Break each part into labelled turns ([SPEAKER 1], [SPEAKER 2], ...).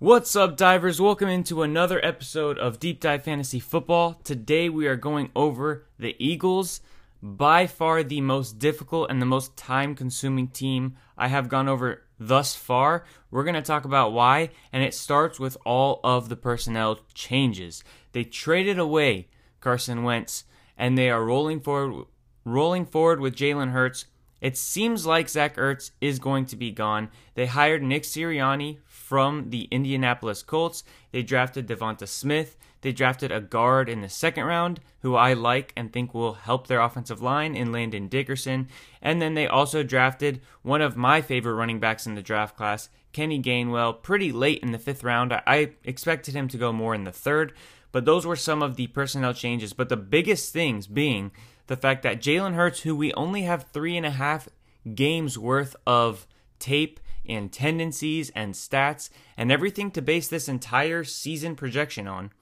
[SPEAKER 1] What's up, divers? Welcome into another episode of Deep Dive Fantasy Football. Today we are going over the Eagles, by far the most difficult and the most time consuming team I have gone over thus far. We're going to talk about why, and it starts with all of the personnel changes. They traded away Carson Wentz, and they are rolling forward, rolling forward with Jalen Hurts. It seems like Zach Ertz is going to be gone. They hired Nick Sirianni from the Indianapolis Colts. They drafted Devonta Smith. They drafted a guard in the second round who I like and think will help their offensive line in Landon Dickerson. And then they also drafted one of my favorite running backs in the draft class, Kenny Gainwell, pretty late in the fifth round. I expected him to go more in the third, but those were some of the personnel changes. But the biggest things being the fact that Jalen Hurts, who we only have three and a half games worth of tape and tendencies and stats and everything to base this entire season projection on.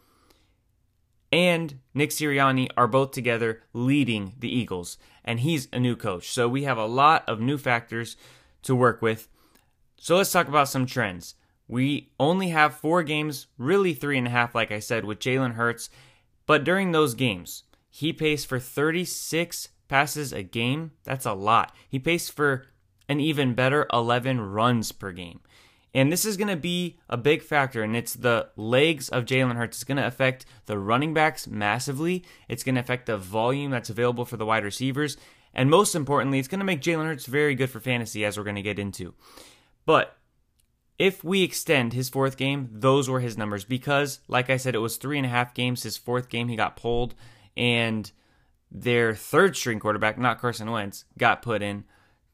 [SPEAKER 1] And Nick Sirianni are both together leading the Eagles, and he's a new coach. So we have a lot of new factors to work with. So let's talk about some trends. We only have four games, really three and a half, like I said, with Jalen Hurts. But during those games, he pays for 36 passes a game. That's a lot. He pays for an even better 11 runs per game. And this is going to be a big factor, and it's the legs of Jalen Hurts. It's going to affect the running backs massively. It's going to affect the volume that's available for the wide receivers. And most importantly, it's going to make Jalen Hurts very good for fantasy, as we're going to get into. But if we extend his fourth game, those were his numbers because, like I said, it was three and a half games. His fourth game, he got pulled, and their third string quarterback, not Carson Wentz, got put in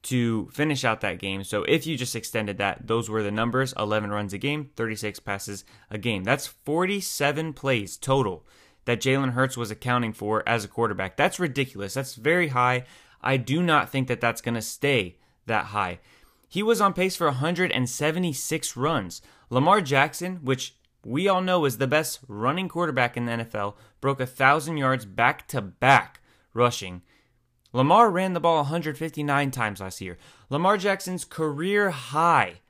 [SPEAKER 1] to finish out that game. So if you just extended that, those were the numbers 11 runs a game, 36 passes a game. That's 47 plays total that Jalen Hurts was accounting for as a quarterback. That's ridiculous. That's very high. I do not think that that's going to stay that high. He was on pace for 176 runs. Lamar Jackson, which we all know is the best running quarterback in the NFL, broke a 1,000 yards back to back rushing Lamar ran the ball 159 times last year. Lamar Jackson's career high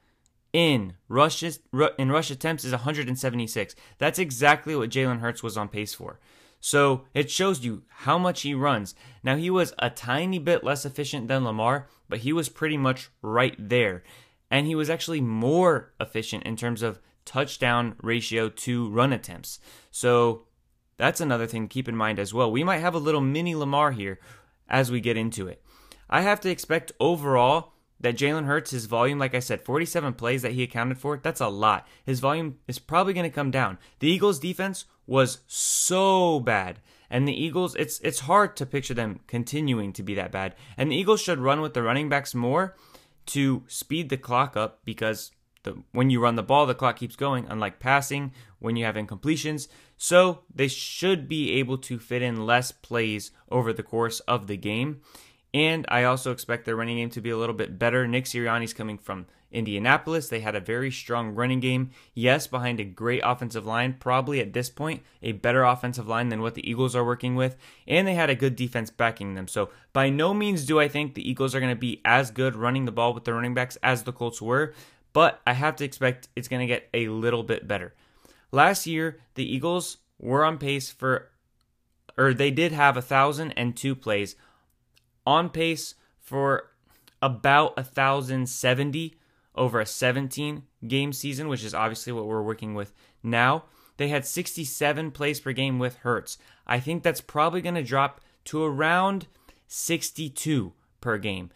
[SPEAKER 1] in rushes in rush attempts is 176. That's exactly what Jalen Hurts was on pace for. So it shows you how much he runs. Now he was a tiny bit less efficient than Lamar, but he was pretty much right there. And he was actually more efficient in terms of touchdown ratio to run attempts. So that's another thing to keep in mind as well. We might have a little mini Lamar here as we get into it. I have to expect overall that Jalen Hurts, his volume, like I said, 47 plays that he accounted for, that's a lot. His volume is probably going to come down. The Eagles' defense was so bad. And the Eagles, it's it's hard to picture them continuing to be that bad. And the Eagles should run with the running backs more to speed the clock up because the, when you run the ball, the clock keeps going, unlike passing when you have incompletions. So they should be able to fit in less plays over the course of the game. And I also expect their running game to be a little bit better. Nick Sirianni's coming from Indianapolis. They had a very strong running game. Yes, behind a great offensive line, probably at this point, a better offensive line than what the Eagles are working with. And they had a good defense backing them. So by no means do I think the Eagles are going to be as good running the ball with the running backs as the Colts were but I have to expect it's going to get a little bit better. Last year, the Eagles were on pace for, or they did have a thousand and two plays, on pace for about a thousand seventy over a 17 game season, which is obviously what we're working with now. They had 67 plays per game with Hurts. I think that's probably going to drop to around 62 per game.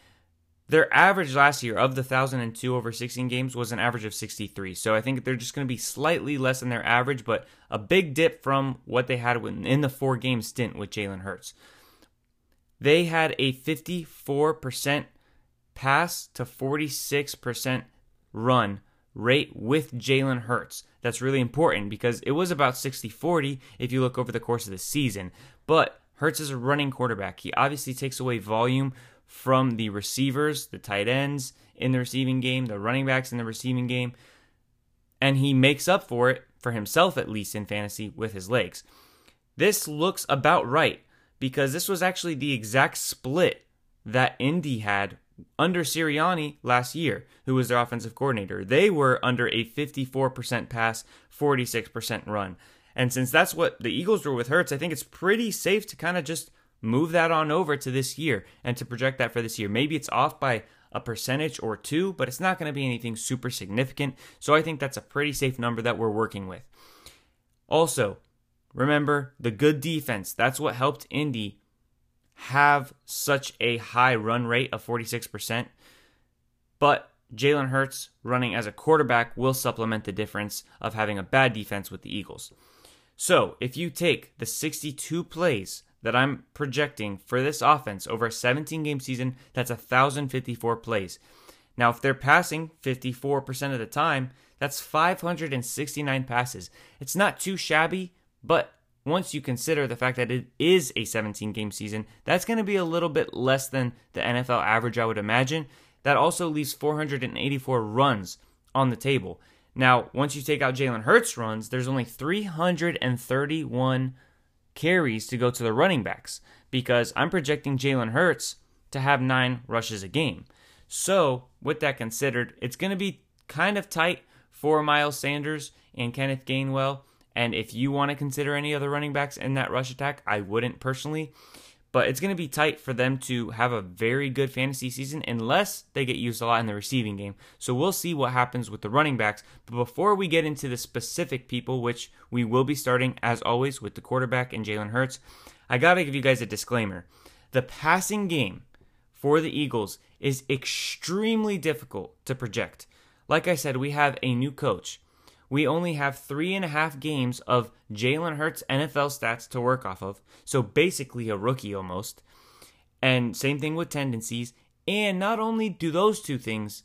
[SPEAKER 1] Their average last year of the 1,002 over 16 games was an average of 63. So I think they're just going to be slightly less than their average, but a big dip from what they had in the four game stint with Jalen Hurts. They had a 54% pass to 46% run rate with Jalen Hurts. That's really important because it was about 60 40 if you look over the course of the season. But Hurts is a running quarterback. He obviously takes away volume from the receivers, the tight ends in the receiving game, the running backs in the receiving game, and he makes up for it, for himself at least in fantasy, with his legs. This looks about right because this was actually the exact split that Indy had under Sirianni last year, who was their offensive coordinator. They were under a 54% pass, 46% run. And since that's what the Eagles were with Hurts, I think it's pretty safe to kind of just move that on over to this year and to project that for this year. Maybe it's off by a percentage or two, but it's not going to be anything super significant. So I think that's a pretty safe number that we're working with. Also, remember the good defense. That's what helped Indy have such a high run rate of 46%. But Jalen Hurts running as a quarterback will supplement the difference of having a bad defense with the Eagles. So if you take the 62 plays that I'm projecting for this offense over a 17 game season, that's 1,054 plays. Now, if they're passing 54% of the time, that's 569 passes. It's not too shabby, but once you consider the fact that it is a 17 game season, that's going to be a little bit less than the NFL average, I would imagine. That also leaves 484 runs on the table. Now, once you take out Jalen Hurts runs, there's only 331 carries to go to the running backs because I'm projecting Jalen Hurts to have nine rushes a game. So, with that considered, it's going to be kind of tight for Miles Sanders and Kenneth Gainwell. And if you want to consider any other running backs in that rush attack, I wouldn't personally. But it's going to be tight for them to have a very good fantasy season unless they get used a lot in the receiving game. So we'll see what happens with the running backs. But before we get into the specific people, which we will be starting as always with the quarterback and Jalen Hurts, I got to give you guys a disclaimer. The passing game for the Eagles is extremely difficult to project. Like I said, we have a new coach we only have three and a half games of Jalen Hurts NFL stats to work off of. So basically a rookie almost. And same thing with tendencies. And not only do those two things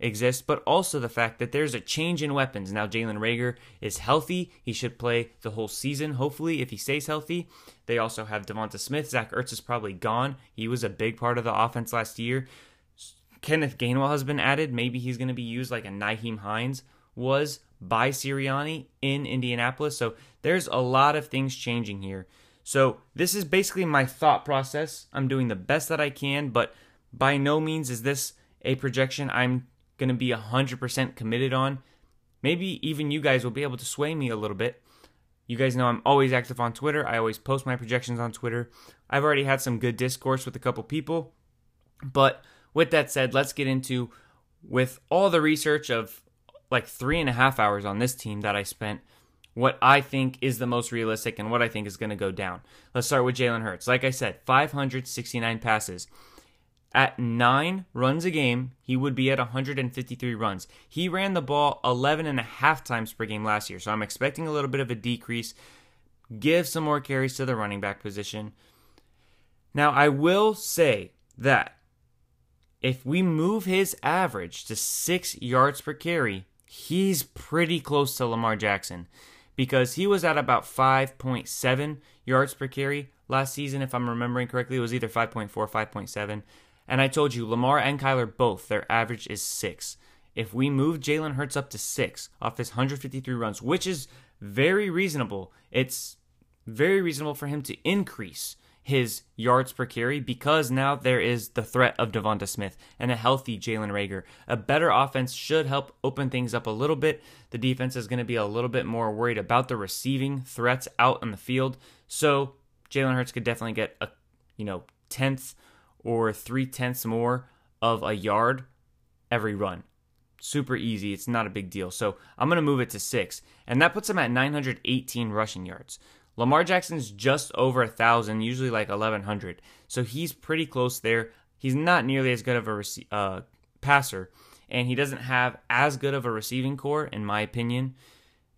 [SPEAKER 1] exist, but also the fact that there's a change in weapons. Now Jalen Reagor is healthy. He should play the whole season, hopefully, if he stays healthy. They also have Devonta Smith. Zach Ertz is probably gone. He was a big part of the offense last year. Kenneth Gainwell has been added. Maybe he's going to be used like a Nyheim Hines was by Sirianni in Indianapolis. So there's a lot of things changing here. So this is basically my thought process. I'm doing the best that I can, but by no means is this a projection I'm going to be 100% committed on. Maybe even you guys will be able to sway me a little bit. You guys know I'm always active on Twitter. I always post my projections on Twitter. I've already had some good discourse with a couple people. But with that said, let's get into with all the research of like three and a half hours on this team that I spent what I think is the most realistic and what I think is going to go down. Let's start with Jalen Hurts. Like I said, 569 passes. At nine runs a game, he would be at 153 runs. He ran the ball 11 and a half times per game last year, so I'm expecting a little bit of a decrease. Give some more carries to the running back position. Now, I will say that if we move his average to six yards per carry, he's pretty close to Lamar Jackson because he was at about 5.7 yards per carry last season, if I'm remembering correctly. It was either 5.4 or 5.7. And I told you, Lamar and Kyler both, their average is six. If we move Jalen Hurts up to six off his 153 runs, which is very reasonable, it's very reasonable for him to increase his yards per carry because now there is the threat of Devonta Smith and a healthy Jalen Reagor. A better offense should help open things up a little bit. The defense is going to be a little bit more worried about the receiving threats out in the field. So Jalen Hurts could definitely get a you know tenth or three tenths more of a yard every run. Super easy. It's not a big deal. So I'm going to move it to six. And that puts him at 918 rushing yards. Lamar Jackson's just over a thousand, usually like eleven hundred. So he's pretty close there. He's not nearly as good of a rec- uh, passer, and he doesn't have as good of a receiving corps, in my opinion.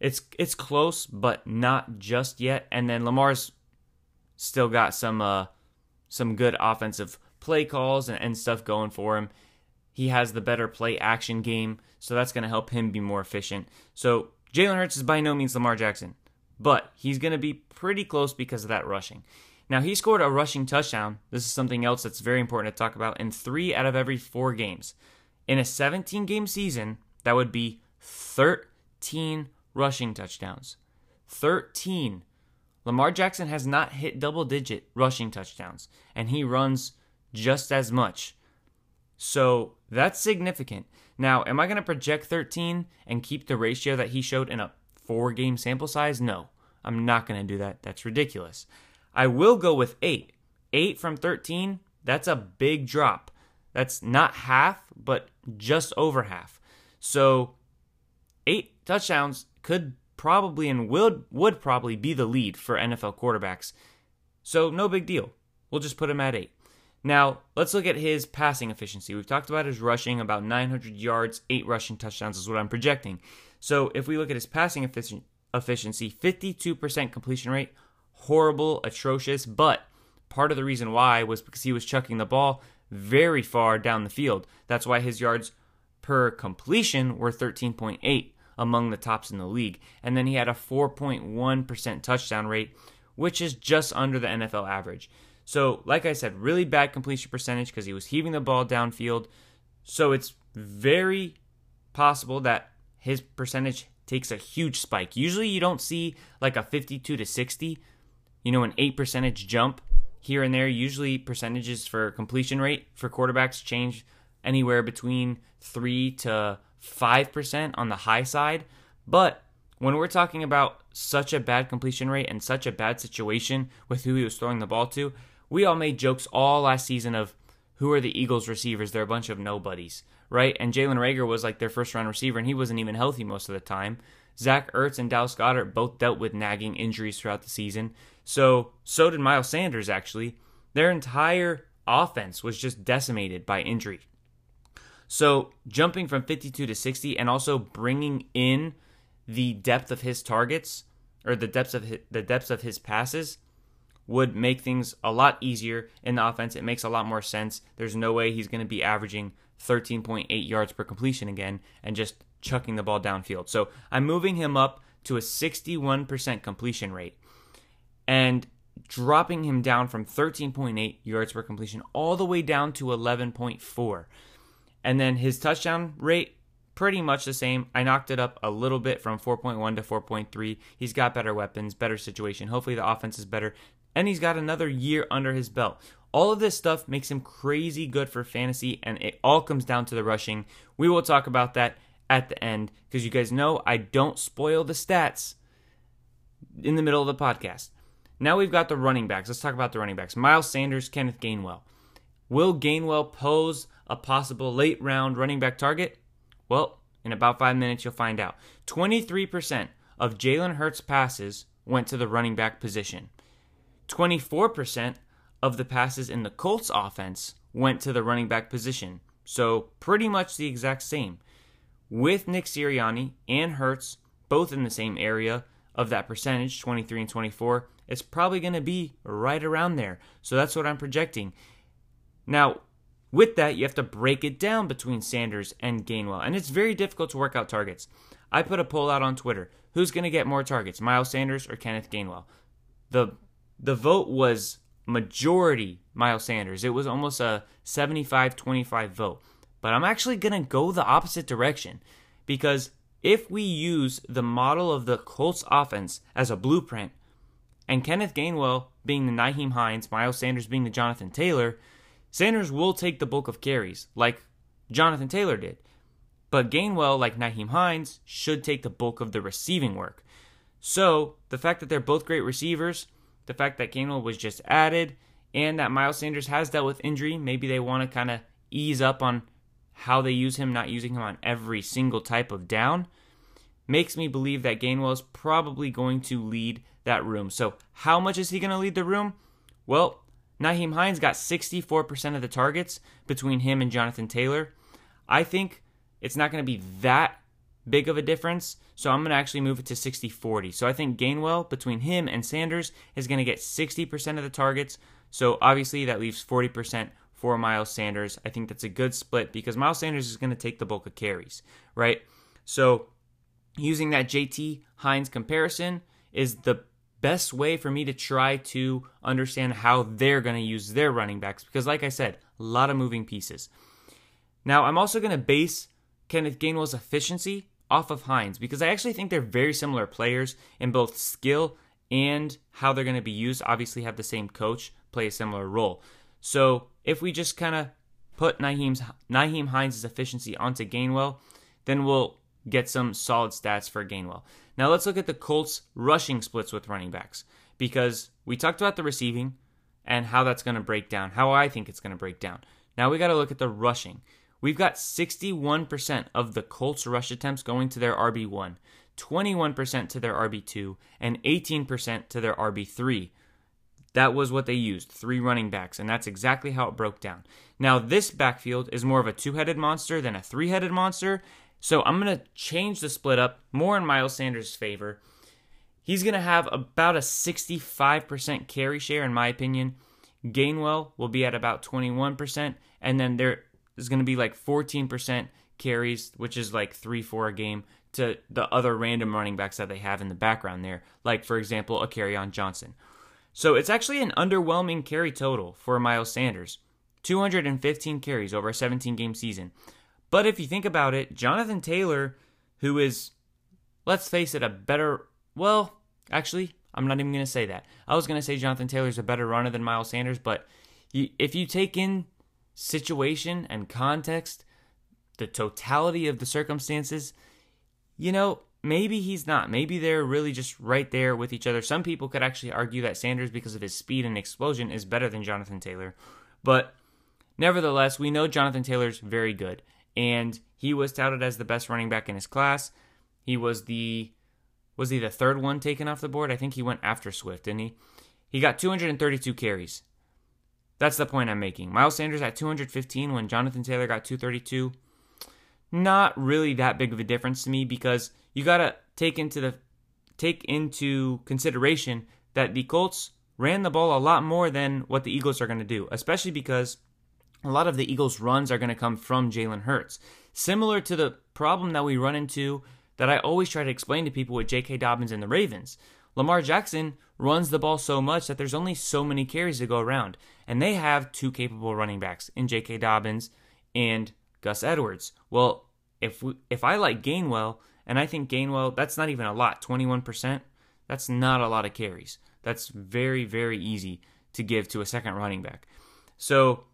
[SPEAKER 1] It's it's close, but not just yet. And then Lamar's still got some uh, some good offensive play calls and, and stuff going for him. He has the better play action game, So that's going to help him be more efficient. So Jalen Hurts is by no means Lamar Jackson, but he's going to be pretty close because of that rushing. Now, he scored a rushing touchdown. This is something else that's very important to talk about in three out of every four games. In a 17 game season, that would be 13 rushing touchdowns. 13. Lamar Jackson has not hit double digit rushing touchdowns, and he runs just as much. So that's significant. Now, am I going to project 13 and keep the ratio that he showed in a four game sample size? No, I'm not going to do that. That's ridiculous. I will go with 8. 8 from 13, that's a big drop. That's not half, but just over half. So, 8 touchdowns could probably and would would probably be the lead for NFL quarterbacks. So, no big deal. We'll just put him at 8. Now, let's look at his passing efficiency. We've talked about his rushing, about 900 yards, 8 rushing touchdowns is what I'm projecting. So, if we look at his passing efficiency, 52% completion rate, horrible, atrocious, but part of the reason why was because he was chucking the ball very far down the field. That's why his yards per completion were 13.8 among the tops in the league. And then he had a 4.1% touchdown rate, which is just under the NFL average. So, like I said, really bad completion percentage because he was heaving the ball downfield. So, it's very possible that his percentage takes a huge spike. Usually, you don't see like a 52 to 60, you know, an 8 percentage jump here and there. Usually, percentages for completion rate for quarterbacks change anywhere between 3 to 5% on the high side. But when we're talking about such a bad completion rate and such a bad situation with who he was throwing the ball to, we all made jokes all last season of who are the Eagles receivers? They're a bunch of nobodies, right? And Jalen Reagor was like their first round receiver, and he wasn't even healthy most of the time. Zach Ertz and Dallas Goedert both dealt with nagging injuries throughout the season. So, so did Miles Sanders, actually. Their entire offense was just decimated by injury. So, jumping from 52 to 60 and also bringing in the depth of his targets or the depths of his, the depths of his passes would make things a lot easier in the offense. It makes a lot more sense. There's no way he's going to be averaging 13.8 yards per completion again and just chucking the ball downfield. So I'm moving him up to a 61% completion rate and dropping him down from 13.8 yards per completion all the way down to 11.4. And then his touchdown rate pretty much the same. I knocked it up a little bit from 4.1 to 4.3. He's got better weapons, better situation. Hopefully the offense is better and he's got another year under his belt. All of this stuff makes him crazy good for fantasy, and it all comes down to the rushing. We will talk about that at the end because you guys know I don't spoil the stats in the middle of the podcast. Now we've got the running backs. Let's talk about the running backs. Miles Sanders, Kenneth Gainwell. Will Gainwell pose a possible late round running back target? Well, in about five minutes, you'll find out. 23% of Jalen Hurts' passes went to the running back position. 24% of the passes in the Colts offense went to the running back position. So pretty much the exact same. With Nick Sirianni and Hurts both in the same area of that percentage, 23 and 24, it's probably going to be right around there. So that's what I'm projecting. Now, with that, you have to break it down between Sanders and Gainwell. And it's very difficult to work out targets. I put a poll out on Twitter. Who's going to get more targets, Miles Sanders or Kenneth Gainwell? The the vote was majority Miles Sanders. It was almost a 75 25 vote. But I'm actually going to go the opposite direction because if we use the model of the Colts offense as a blueprint, and Kenneth Gainwell being the Nyheim Hines, Miles Sanders being the Jonathan Taylor, Sanders will take the bulk of carries, like Jonathan Taylor did. But Gainwell, like Nyheim Hines, should take the bulk of the receiving work. So the fact that they're both great receivers the fact that Gainwell was just added and that Miles Sanders has dealt with injury. Maybe they want to kind of ease up on how they use him, not using him on every single type of down. Makes me believe that Gainwell is probably going to lead that room. So, how much is he going to lead the room? Well, Nyheim Hines got 64% of the targets between him and Jonathan Taylor. I think it's not going to be that big of a difference. So I'm going to actually move it to 60 40. So I think Gainwell, between him and Sanders, is going to get 60% of the targets. So obviously that leaves 40% for Miles Sanders. I think that's a good split because Miles Sanders is going to take the bulk of carries, right? So using that JT Hines comparison is the best way for me to try to understand how they're going to use their running backs because, like I said, a lot of moving pieces. Now, I'm also going to base Kenneth Gainwell's efficiency off of Hines because I actually think they're very similar players in both skill and how they're going to be used. Obviously, have the same coach play a similar role. So if we just kind of put Nyheim's, Nyheim Hines' efficiency onto Gainwell, then we'll get some solid stats for Gainwell. Now let's look at the Colts rushing splits with running backs because we talked about the receiving and how that's going to break down, how I think it's going to break down. Now we got to look at the rushing. We've got 61% of the Colts rush attempts going to their RB1, 21% to their RB2, and 18% to their RB3. That was what they used, three running backs, and that's exactly how it broke down. Now, this backfield is more of a two headed monster than a three headed monster, so I'm going to change the split up more in Miles Sanders' favor. He's going to have about a 65% carry share, in my opinion. Gainwell will be at about 21%, and then there is going to be like 14% carries, which is like 3 4 a game, to the other random running backs that they have in the background there, like, for example, a Kerryon Johnson. So it's actually an underwhelming carry total for Miles Sanders 215 carries over a 17 game season. But if you think about it, Jonathan Taylor, who is, let's face it, a better, well, actually, I'm not even going to say that. I was going to say Jonathan Taylor's a better runner than Miles Sanders, but if you take in situation and context, the totality of the circumstances, you know, maybe he's not. Maybe they're really just right there with each other. Some people could actually argue that Sanders, because of his speed and explosion, is better than Jonathan Taylor. But nevertheless, we know Jonathan Taylor's very good. And he was touted as the best running back in his class. He was the was he the third one taken off the board? I think he went after Swift, didn't he? He got 232 carries. That's the point I'm making. Miles Sanders at 215 when Jonathan Taylor got 232. Not really that big of a difference to me because you got to take into the take into consideration that the Colts ran the ball a lot more than what the Eagles are going to do, especially because a lot of the Eagles' runs are going to come from Jalen Hurts. Similar to the problem that we run into that I always try to explain to people with J.K. Dobbins and the Ravens. Lamar Jackson runs the ball so much that there's only so many carries to go around. And they have two capable running backs in J.K. Dobbins and Gus Edwards. Well, if we, if I like Gainwell, and I think Gainwell, that's not even a lot, 21%, that's not a lot of carries. That's very, very easy to give to a second running back. So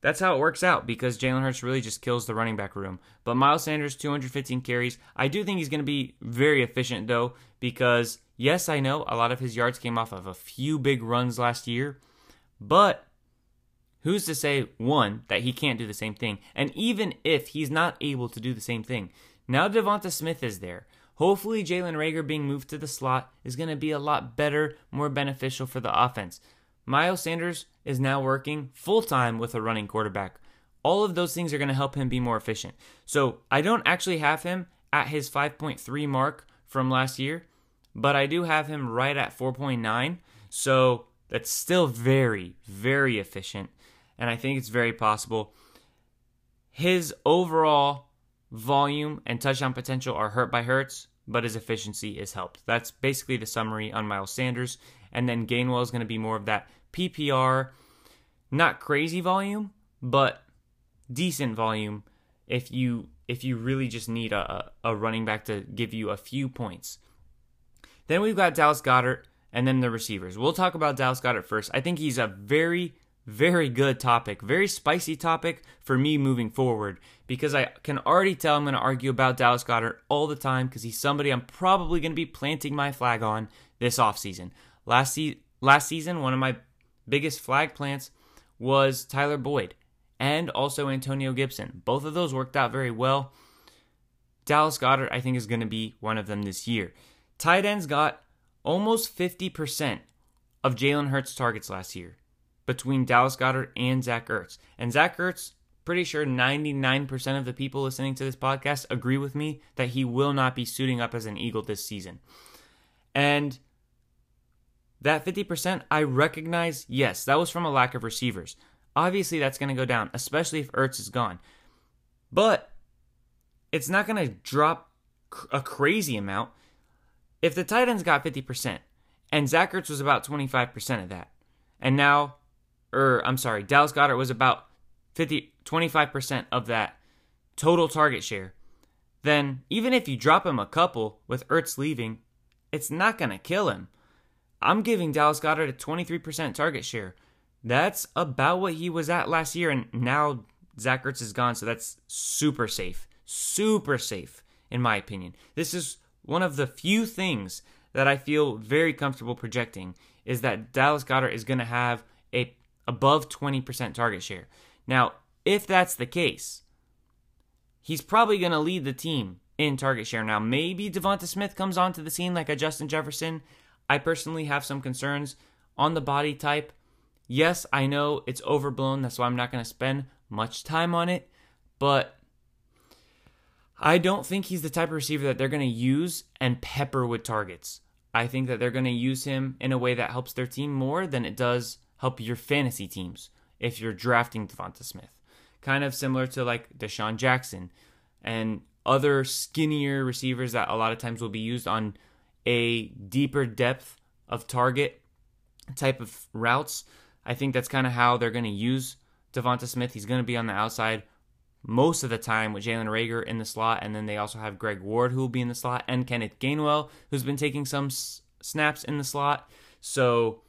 [SPEAKER 1] that's how it works out because Jalen Hurts really just kills the running back room. But Miles Sanders, 215 carries. I do think he's going to be very efficient, though, because yes, I know a lot of his yards came off of a few big runs last year, but who's to say, one, that he can't do the same thing? And even if he's not able to do the same thing, now Devonta Smith is there. Hopefully, Jalen Reagor being moved to the slot is going to be a lot better, more beneficial for the offense. Miles Sanders is now working full time with a running quarterback. All of those things are going to help him be more efficient. So I don't actually have him at his 5.3 mark from last year, but I do have him right at 4.9. So that's still very, very efficient. And I think it's very possible. His overall volume and touchdown potential are hurt by Hurts, but his efficiency is helped. That's basically the summary on Miles Sanders. And then Gainwell is going to be more of that PPR, not crazy volume, but decent volume if you if you really just need a, a running back to give you a few points. Then we've got Dallas Goedert and then the receivers. We'll talk about Dallas Goedert first. I think he's a very very good topic, very spicy topic for me moving forward because I can already tell I'm going to argue about Dallas Goedert all the time because he's somebody I'm probably going to be planting my flag on this offseason. Last, se- last season, one of my biggest flag plants was Tyler Boyd and also Antonio Gibson. Both of those worked out very well. Dallas Goedert, I think, is going to be one of them this year. Tight ends got almost 50% of Jalen Hurts' targets last year between Dallas Goedert and Zach Ertz. And Zach Ertz, pretty sure 99% of the people listening to this podcast agree with me that he will not be suiting up as an Eagle this season. And that 50%, I recognize, yes, that was from a lack of receivers. Obviously, that's going to go down, especially if Ertz is gone. But it's not going to drop a crazy amount. If the tight ends got 50%, and Zach Ertz was about 25% of that, and now, or I'm sorry, Dallas Goedert was about 50, 25% of that total target share, then even if you drop him a couple with Ertz leaving, it's not going to kill him. I'm giving Dallas Goedert a 23% target share. That's about what he was at last year, and now Zach Ertz is gone, so that's super safe. Super safe, in my opinion. This is one of the few things that I feel very comfortable projecting is that Dallas Goedert is going to have above 20% target share. Now, if that's the case, he's probably going to lead the team in target share. Now, maybe Devonta Smith comes onto the scene like a Justin Jefferson. I personally have some concerns on the body type. Yes, I know it's overblown. That's why I'm not going to spend much time on it. But I don't think he's the type of receiver that they're going to use and pepper with targets. I think that they're going to use him in a way that helps their team more than it does help your fantasy teams if you're drafting Devonta Smith. Kind of similar to like DeSean Jackson and other skinnier receivers that a lot of times will be used on a deeper depth of target type of routes. I think that's kind of how they're going to use Devonta Smith. He's going to be on the outside most of the time with Jalen Reagor in the slot, and then they also have Greg Ward who will be in the slot, and Kenneth Gainwell who's been taking some s- snaps in the slot. So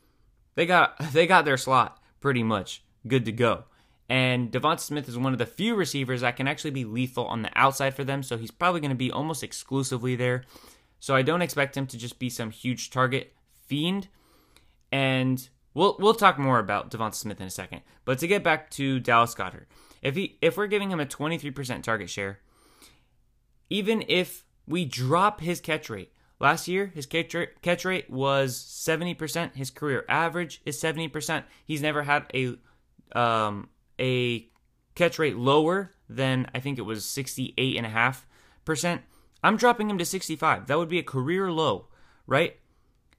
[SPEAKER 1] they got they got their slot pretty much good to go. And Devonta Smith is one of the few receivers that can actually be lethal on the outside for them, so he's probably going to be almost exclusively there. So I don't expect him to just be some huge target fiend. And we'll we'll talk more about Devonta Smith in a second. But to get back to Dallas Goedert, if he if we're giving him a 23% target share, even if we drop his catch rate, last year his catch rate, was 70%, his career average is 70%. He's never had a um, a catch rate lower than I think it was 68.5%. I'm dropping him to 65. That would be a career low, right?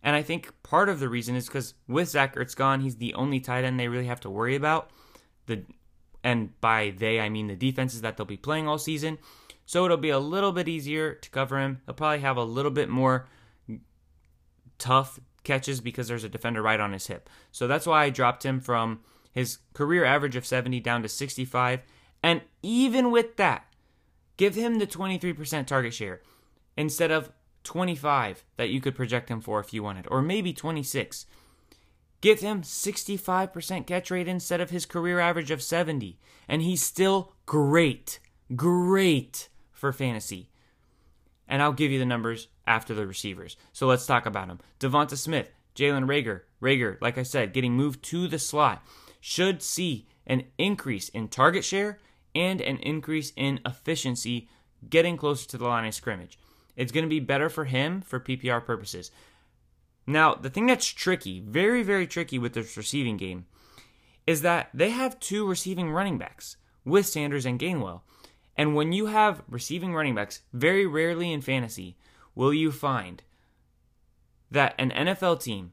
[SPEAKER 1] And I think part of the reason is because with Zach Ertz gone, he's the only tight end they really have to worry about. The and by they I mean the defenses that they'll be playing all season. So it'll be a little bit easier to cover him. He'll probably have a little bit more tough catches because there's a defender right on his hip. So that's why I dropped him from his career average of 70 down to 65. And even with that, give him the 23% target share instead of 25 that you could project him for if you wanted, or maybe 26. Give him 65% catch rate instead of his career average of 70, and he's still great, great for fantasy. And I'll give you the numbers after the receivers. So let's talk about them. Devonta Smith, Jalen Reagor. Reagor, like I said, getting moved to the slot, should see an increase in target share and an increase in efficiency getting closer to the line of scrimmage. It's going to be better for him for PPR purposes. Now, the thing that's tricky, very, very tricky with this receiving game, is that they have two receiving running backs with Sanders and Gainwell. And when you have receiving running backs, very rarely in fantasy will you find that an NFL team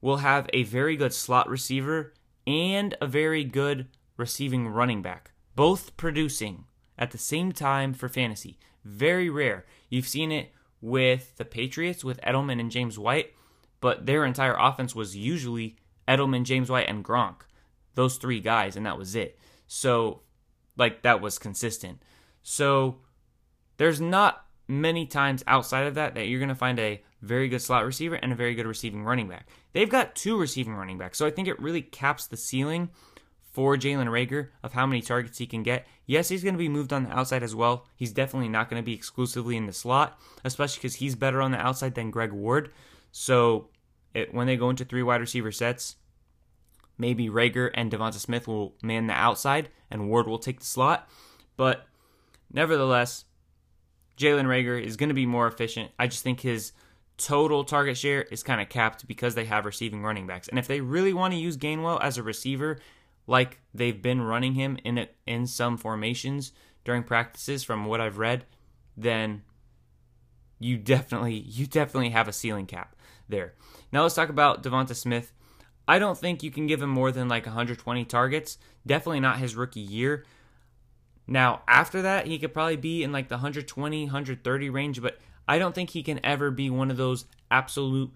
[SPEAKER 1] will have a very good slot receiver and a very good receiving running back, both producing at the same time for fantasy. Very rare. You've seen it with the Patriots with Edelman and James White, but their entire offense was usually Edelman, James White, and Gronk. Those three guys, and that was it. So, like, that was consistent. So, there's not many times outside of that that you're going to find a very good slot receiver and a very good receiving running back. They've got two receiving running backs, so I think it really caps the ceiling for Jalen Reagor of how many targets he can get. Yes, he's going to be moved on the outside as well. He's definitely not going to be exclusively in the slot, especially because he's better on the outside than Greg Ward. So it, when they go into three wide receiver sets, maybe Reagor and Devonta Smith will man the outside and Ward will take the slot. But nevertheless, Jalen Reagor is going to be more efficient. I just think his total target share is kind of capped because they have receiving running backs. And if they really want to use Gainwell as a receiver, like they've been running him in a, in some formations during practices from what I've read, then you definitely you definitely have a ceiling cap there. Now let's talk about Devonta Smith. I don't think you can give him more than like 120 targets. Definitely not his rookie year. Now, after that, he could probably be in like the 120, 130 range, but I don't think he can ever be one of those absolute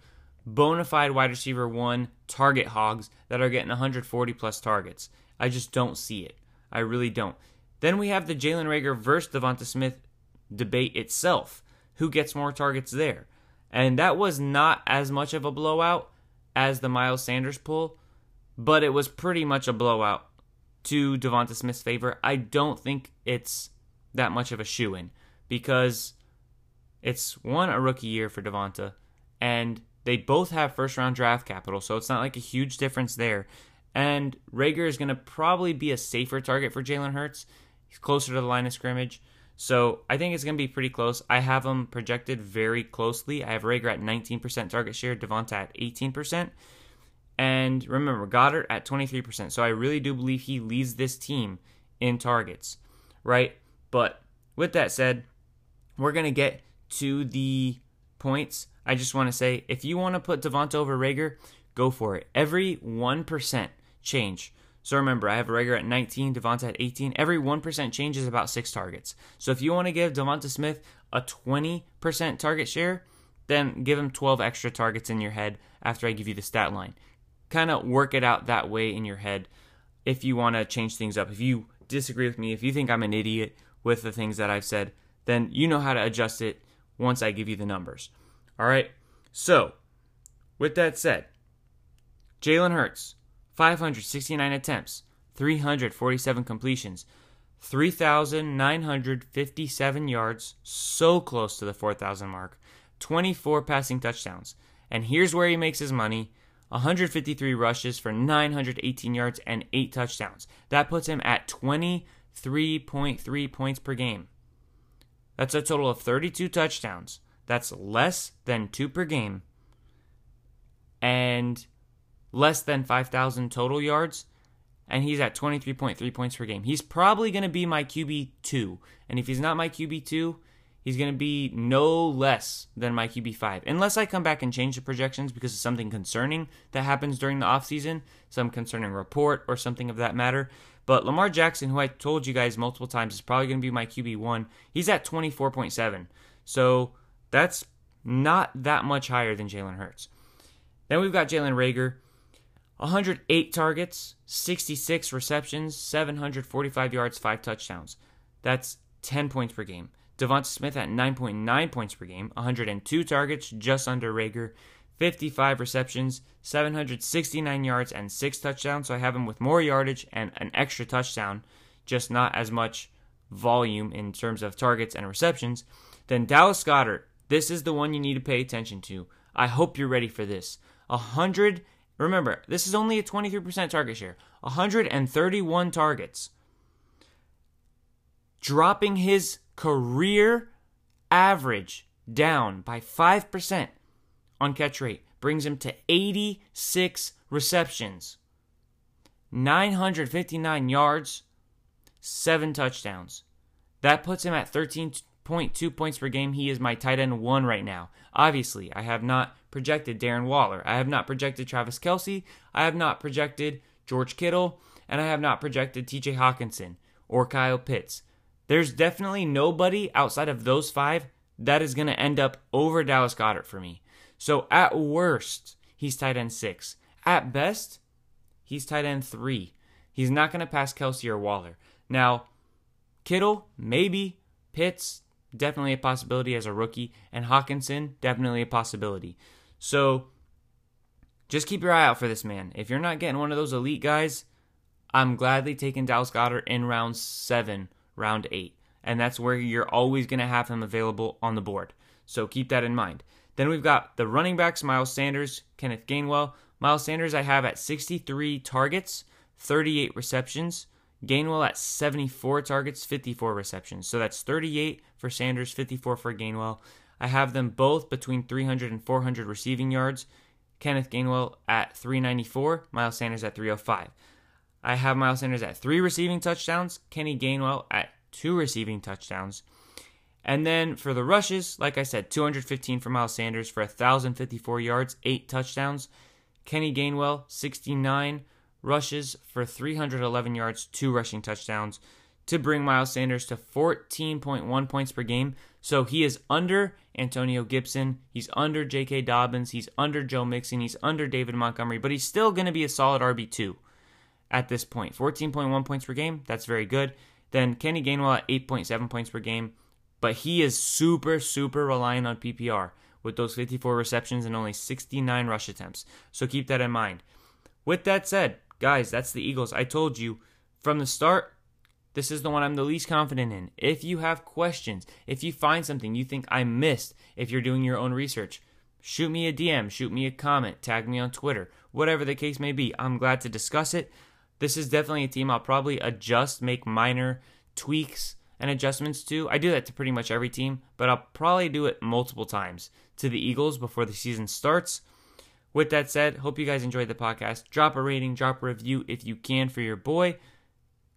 [SPEAKER 1] bona fide wide receiver one target hogs that are getting 140 plus targets. I just don't see it. I really don't. Then we have the Jalen Reagor versus Devonta Smith debate itself. Who gets more targets there? And that was not as much of a blowout as the Miles Sanders pull, but it was pretty much a blowout to Devonta Smith's favor. I don't think it's that much of a shoe in because it's one a rookie year for Devonta, and they both have first round draft capital, so it's not like a huge difference there. And Reagor is going to probably be a safer target for Jalen Hurts. He's closer to the line of scrimmage. So I think it's going to be pretty close. I have them projected very closely. I have Reagor at 19% target share, Devonta at 18%. And remember, Goedert at 23%. So I really do believe he leads this team in targets, right? But with that said, we're going to get to the points. I just want to say if you want to put Devonta over Reagor, go for it. Every 1% change. So remember, I have Reagor at 19, Devonta at 18. Every 1% change is about six targets. So if you want to give Devonta Smith a 20% target share, then give him 12 extra targets in your head after I give you the stat line. Kind of work it out that way in your head if you want to change things up. If you disagree with me, if you think I'm an idiot with the things that I've said, then you know how to adjust it once I give you the numbers. All right. So, with that said, Jalen Hurts, 569 attempts, 347 completions, 3,957 yards, so close to the 4,000 mark, 24 passing touchdowns. And here's where he makes his money 153 rushes for 918 yards and 8 touchdowns. That puts him at 23.3 points per game. That's a total of 32 touchdowns. That's less than 2 per game. And less than 5,000 total yards, and he's at 23.3 points per game. He's probably going to be my QB2. And if he's not my QB2, he's going to be no less than my QB5. Unless I come back and change the projections because of something concerning that happens during the offseason, some concerning report or something of that matter. But Lamar Jackson, who I told you guys multiple times is probably going to be my QB1, he's at 24.7. So that's not that much higher than Jalen Hurts. Then we've got Jalen Reagor. 108 targets, 66 receptions, 745 yards, 5 touchdowns. That's 10 points per game. Devonta Smith at 9.9 points per game, 102 targets, just under Reagor, 55 receptions, 769 yards, and 6 touchdowns. So I have him with more yardage and an extra touchdown, just not as much volume in terms of targets and receptions. Then Dallas Goedert, this is the one you need to pay attention to. I hope you're ready for this. 100 Remember, this is only a 23% target share. 131 targets. Dropping his career average down by 5% on catch rate brings him to 86 receptions, 959 yards, 7 touchdowns. That puts him at 13.2 points per game. He is my tight end one right now. Obviously, I have not projected Darren Waller. I have not projected Travis Kelce. I have not projected George Kittle. And I have not projected TJ Hockenson or Kyle Pitts. There's definitely nobody outside of those five that is going to end up over Dallas Goedert for me. So at worst, he's tight end six. At best, he's tight end three. He's not going to pass Kelce or Waller. Now, Kittle, maybe. Pitts, definitely a possibility as a rookie. And Hockenson, definitely a possibility. So just keep your eye out for this man. If you're not getting one of those elite guys, I'm gladly taking Dallas Goedert in round seven, round eight. And that's where you're always going to have him available on the board. So keep that in mind. Then we've got the running backs Miles Sanders, Kenneth Gainwell. Miles Sanders, I have at 63 targets, 38 receptions. Gainwell at 74 targets, 54 receptions. So that's 38 for Sanders, 54 for Gainwell. I have them both between 300 and 400 receiving yards. Kenneth Gainwell at 394, Miles Sanders at 305. I have Miles Sanders at three receiving touchdowns, Kenny Gainwell at two receiving touchdowns. And then for the rushes, like I said, 215 for Miles Sanders for 1,054 yards, eight touchdowns. Kenny Gainwell, 69 rushes for 311 yards, two rushing touchdowns to bring Miles Sanders to 14.1 points per game. So he is under Antonio Gibson, he's under J.K. Dobbins, he's under Joe Mixon, he's under David Montgomery, but he's still going to be a solid RB2 at this point. 14.1 points per game, that's very good. Then Kenny Gainwell at 8.7 points per game, but he is super, super reliant on PPR with those 54 receptions and only 69 rush attempts. So keep that in mind. With that said, guys, that's the Eagles. I told you from the start, this is the one I'm the least confident in. If you have questions, if you find something you think I missed, if you're doing your own research, shoot me a DM, shoot me a comment, tag me on Twitter, whatever the case may be. I'm glad to discuss it. This is definitely a team I'll probably adjust, make minor tweaks and adjustments to. I do that to pretty much every team, but I'll probably do it multiple times to the Eagles before the season starts. With that said, hope you guys enjoyed the podcast. Drop a rating, drop a review if you can for your boy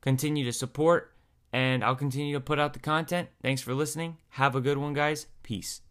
[SPEAKER 1] continue to support, and I'll continue to put out the content. Thanks for listening. Have a good one, guys. Peace.